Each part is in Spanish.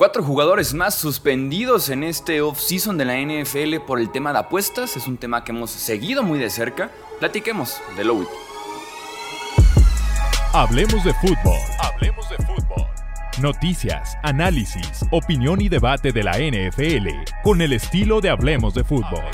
Cuatro jugadores más suspendidos en este off-season de la NFL por el tema de apuestas. Es un tema que hemos seguido muy de cerca. Platiquemos de lo Hablemos de fútbol. Hablemos de fútbol. Noticias, análisis, opinión y debate de la NFL con el estilo de Hablemos de fútbol.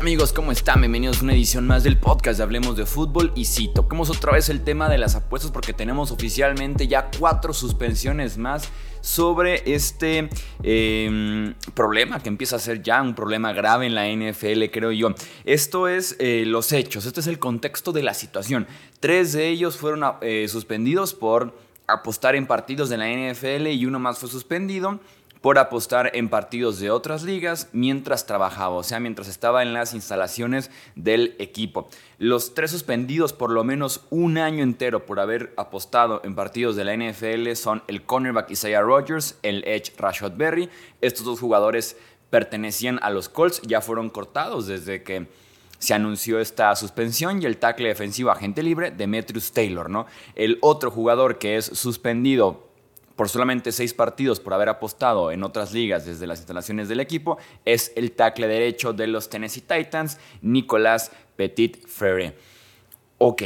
Amigos? ¿Cómo están? Bienvenidos a una edición más del podcast de Hablemos de Fútbol y sí, toquemos otra vez el tema de las apuestas porque tenemos oficialmente ya cuatro suspensiones más sobre este em, problema que empieza a ser ya un problema grave en la NFL, creo yo. Esto es eh, los hechos, este es el contexto de la situación. Tres de ellos fueron eh, suspendidos por apostar en partidos de la NFL y uno más fue suspendido por apostar en partidos de otras ligas mientras trabajaba, o sea, mientras estaba en las instalaciones del equipo. Los tres suspendidos por lo menos un año entero por haber apostado en partidos de la NFL son el cornerback Isaiah Rogers, el edge Rashad Berry. Estos dos jugadores pertenecían a los Colts, ya fueron cortados desde que se anunció esta suspensión y el tackle defensivo agente libre Demetrius Taylor, ¿no? El otro jugador que es suspendido por solamente seis partidos por haber apostado en otras ligas desde las instalaciones del equipo, es el tackle derecho de los Tennessee Titans, Nicolás Petit Frere. Ok.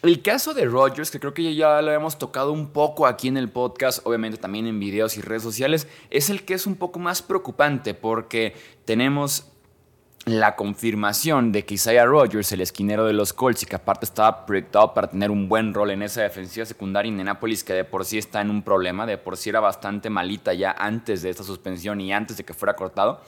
El caso de Rodgers, que creo que ya lo habíamos tocado un poco aquí en el podcast, obviamente también en videos y redes sociales, es el que es un poco más preocupante porque tenemos la confirmación de que Isaiah Rogers, el esquinero de los Colts, y que aparte estaba proyectado para tener un buen rol en esa defensiva secundaria Indianapolis, que de por sí está en un problema, de por sí era bastante malita ya antes de esta suspensión y antes de que fuera cortado,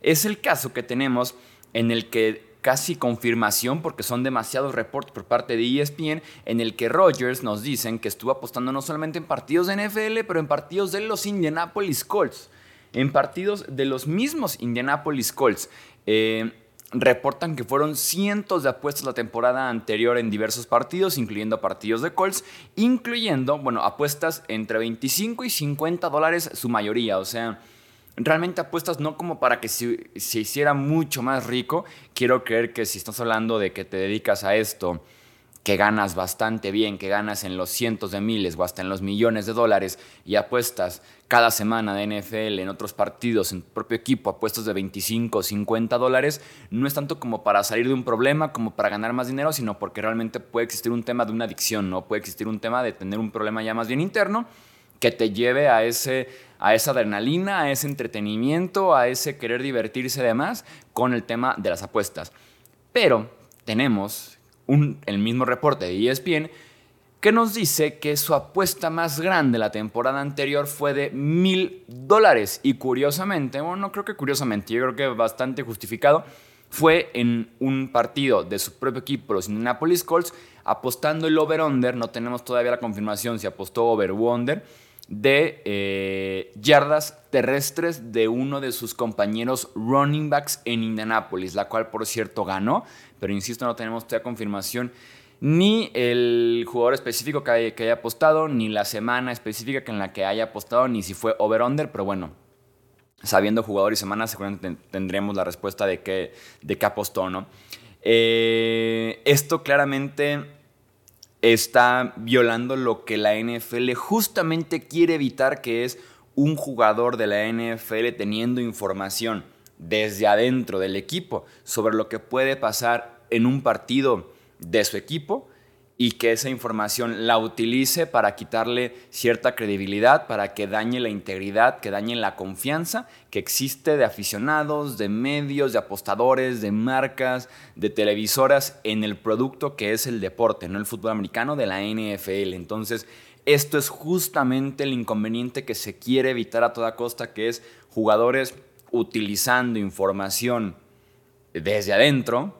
es el caso que tenemos en el que casi confirmación, porque son demasiados reportes por parte de ESPN, en el que Rogers nos dicen que estuvo apostando no solamente en partidos de NFL, pero en partidos de los Indianapolis Colts en partidos de los mismos Indianapolis Colts. Eh, reportan que fueron cientos de apuestas la temporada anterior en diversos partidos, incluyendo partidos de Colts, incluyendo, bueno, apuestas entre 25 y 50 dólares su mayoría, o sea, realmente apuestas no como para que se, se hiciera mucho más rico, quiero creer que si estás hablando de que te dedicas a esto, que ganas bastante bien, que ganas en los cientos de miles o hasta en los millones de dólares y apuestas cada semana de NFL en otros partidos, en tu propio equipo, apuestas de 25 o 50 dólares, no es tanto como para salir de un problema, como para ganar más dinero, sino porque realmente puede existir un tema de una adicción, ¿no? Puede existir un tema de tener un problema ya más bien interno que te lleve a, ese, a esa adrenalina, a ese entretenimiento, a ese querer divertirse de más con el tema de las apuestas. Pero tenemos el mismo reporte de ESPN que nos dice que su apuesta más grande la temporada anterior fue de mil dólares. Y curiosamente, bueno, no creo que curiosamente, yo creo que bastante justificado, fue en un partido de su propio equipo, los Indianapolis Colts, apostando el over-under, no tenemos todavía la confirmación si apostó over-under, de eh, yardas terrestres de uno de sus compañeros running backs en Indianapolis, la cual por cierto ganó, pero insisto, no tenemos todavía confirmación ni el jugador específico que haya, apostado, ni la semana específica en la que haya apostado, ni si fue over-under, pero bueno, sabiendo jugador y semana, seguramente tendremos la respuesta de qué, de qué apostó, ¿no? Eh, esto claramente está violando lo que la NFL justamente quiere evitar, que es un jugador de la NFL teniendo información desde adentro del equipo sobre lo que puede pasar en un partido de su equipo y que esa información la utilice para quitarle cierta credibilidad, para que dañe la integridad, que dañe la confianza que existe de aficionados, de medios, de apostadores, de marcas, de televisoras en el producto que es el deporte, no el fútbol americano de la NFL. Entonces, esto es justamente el inconveniente que se quiere evitar a toda costa, que es jugadores utilizando información desde adentro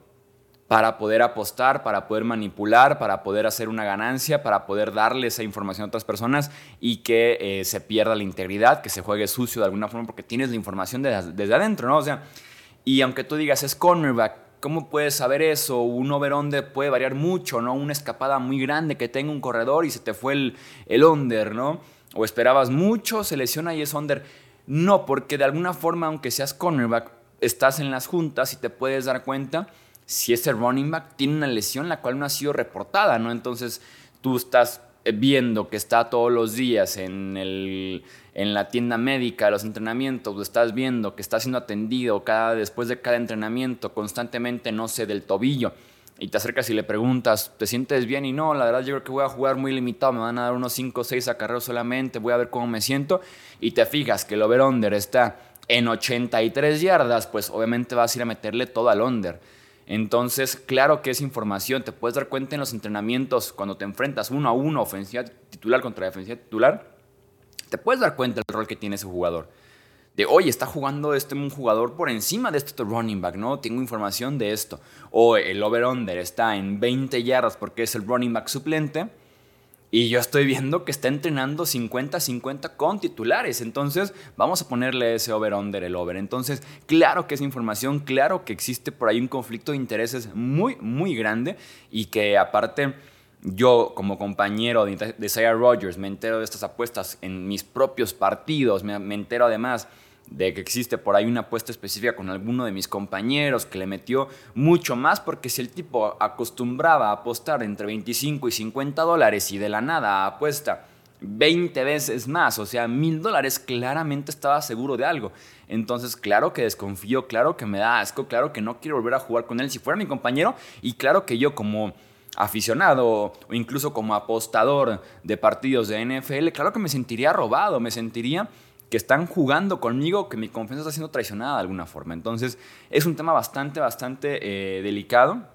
para poder apostar, para poder manipular, para poder hacer una ganancia, para poder darle esa información a otras personas y que eh, se pierda la integridad, que se juegue sucio de alguna forma porque tienes la información desde, adentro, ¿no? O sea, y aunque tú digas es cornerback, ¿cómo puedes saber eso? Un over-under puede variar mucho, ¿no? Una escapada muy grande que tenga un corredor y se te fue el, el under, ¿no? O esperabas mucho, se lesiona y es under No, porque de alguna forma, aunque seas cornerback, estás en las juntas y te puedes dar cuenta si ese running back tiene una lesión la cual no ha sido reportada, ¿no? Entonces tú estás viendo que está todos los días en, el, en la tienda médica, los entrenamientos, o estás viendo que está siendo atendido cada, después de cada entrenamiento constantemente, no sé, del tobillo, y te acercas y le preguntas, ¿te sientes bien? Y no, la verdad yo creo que voy a jugar muy limitado, me van a dar unos 5 o 6 acarreos solamente, voy a ver cómo me siento, y te fijas que el over-under está en 83 yardas, pues obviamente vas a ir a meterle todo al under. Entonces, claro que es información, te puedes dar cuenta en los entrenamientos cuando te enfrentas uno a uno, ofensiva titular contra defensiva titular, te puedes dar cuenta del rol que tiene ese jugador. De, oye, está jugando este un jugador por encima de este running back, ¿no? Tengo información de esto. O el over-under está en 20 yardas porque es el running back suplente y yo estoy viendo que está entrenando 50-50 con titulares. Entonces, vamos a ponerle ese over-under, el over. Entonces, claro que es información, claro que existe por ahí un conflicto de intereses muy, muy grande. Y que aparte, yo como compañero de, de Rogers me entero de estas apuestas en mis propios partidos. Me entero además de que existe por ahí una apuesta específica con alguno de mis compañeros que le metió mucho más, porque si el tipo acostumbraba a apostar entre 25 y 50 dólares y de la nada apuesta 20 veces más, o sea, mil dólares, claramente estaba seguro de algo. Entonces, claro que desconfío, claro que me da asco, claro que no quiero volver a jugar con él si fuera mi compañero, y claro que yo como aficionado o incluso como apostador de partidos de NFL, claro que me sentiría robado, me sentiría que están jugando conmigo, que mi confianza está siendo traicionada de alguna forma. Entonces, es un tema bastante, bastante eh, delicado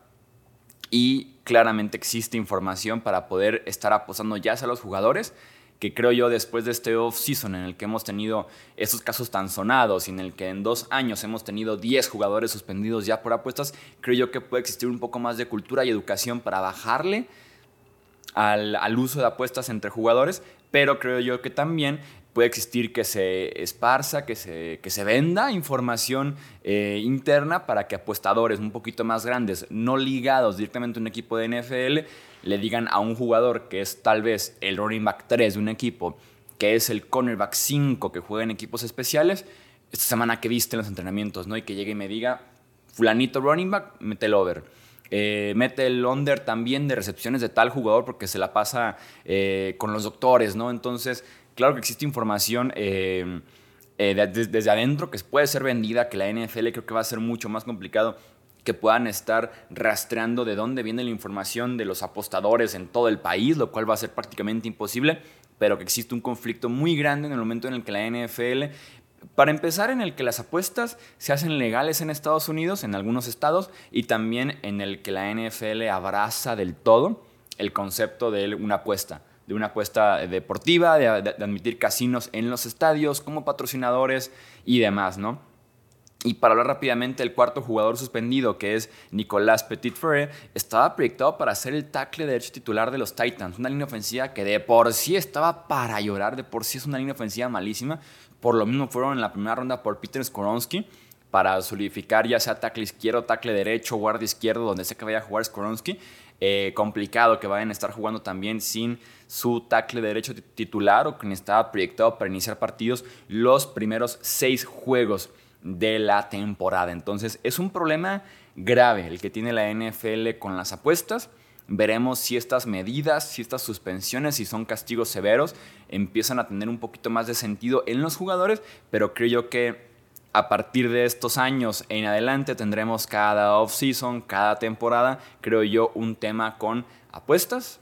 y claramente existe información para poder estar apostando ya a los jugadores, que creo yo después de este off-season en el que hemos tenido esos casos tan sonados y en el que en dos años hemos tenido 10 jugadores suspendidos ya por apuestas, creo yo que puede existir un poco más de cultura y educación para bajarle al, al uso de apuestas entre jugadores, pero creo yo que también puede existir que se esparza, que se, que se venda información eh, interna para que apuestadores un poquito más grandes, no ligados directamente a un equipo de NFL, le digan a un jugador que es tal vez el running back 3 de un equipo, que es el cornerback 5 que juega en equipos especiales, esta semana que viste en los entrenamientos, ¿no? Y que llegue y me diga, fulanito running back, mete el over. Eh, mete el under también de recepciones de tal jugador porque se la pasa eh, con los doctores, ¿no? Entonces, Claro que existe información eh, eh, desde adentro que puede ser vendida, que la NFL creo que va a ser mucho más complicado que puedan estar rastreando de dónde viene la información de los apostadores en todo el país, lo cual va a ser prácticamente imposible, pero que existe un conflicto muy grande en el momento en el que la NFL para empezar, en el que las apuestas se hacen legales en Estados Unidos, en algunos estados, y también en el que la NFL abraza del todo el concepto de una apuesta de una apuesta deportiva, de, admitir casinos en los estadios como patrocinadores y demás, ¿no? Y para hablar rápidamente, el cuarto jugador suspendido, que es Nicolás Petitfrere, estaba proyectado para ser el tackle derecho titular de los Titans. Una línea ofensiva que de por sí estaba para llorar, de por sí es una línea ofensiva malísima. Por lo mismo fueron en la primera ronda por Peter Skoronsky para solidificar ya sea tackle izquierdo, tackle derecho, guardia izquierdo, donde sea que vaya a jugar Skoronsky. Eh, complicado que vayan a estar jugando también sin su tackle derecho titular o quien estaba proyectado para iniciar partidos los primeros seis juegos de la temporada. Entonces es un problema grave el que tiene la NFL con las apuestas. Veremos si estas medidas, si estas suspensiones, si son castigos severos, empiezan a tener un poquito más de sentido en los jugadores, pero creo yo que a partir de estos años en adelante tendremos cada off-season, cada temporada, creo yo, un tema con apuestas,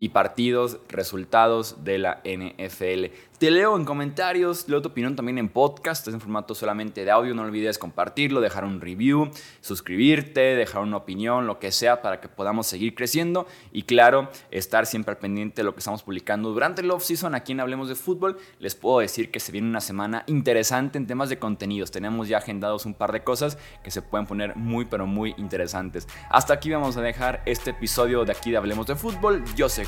y partidos, resultados de la NFL. Te leo en comentarios, leo tu opinión también en podcast, es en formato solamente de audio, no olvides compartirlo, dejar un review, suscribirte, dejar una opinión, lo que sea para que podamos seguir creciendo y claro, estar siempre al pendiente de lo que estamos publicando durante el off-season aquí en Hablemos de Fútbol. Les puedo decir que se viene una semana interesante en temas de contenidos, tenemos ya agendados un par de cosas que se pueden poner muy pero muy interesantes. Hasta aquí vamos a dejar este episodio de aquí de Hablemos de Fútbol, yo soy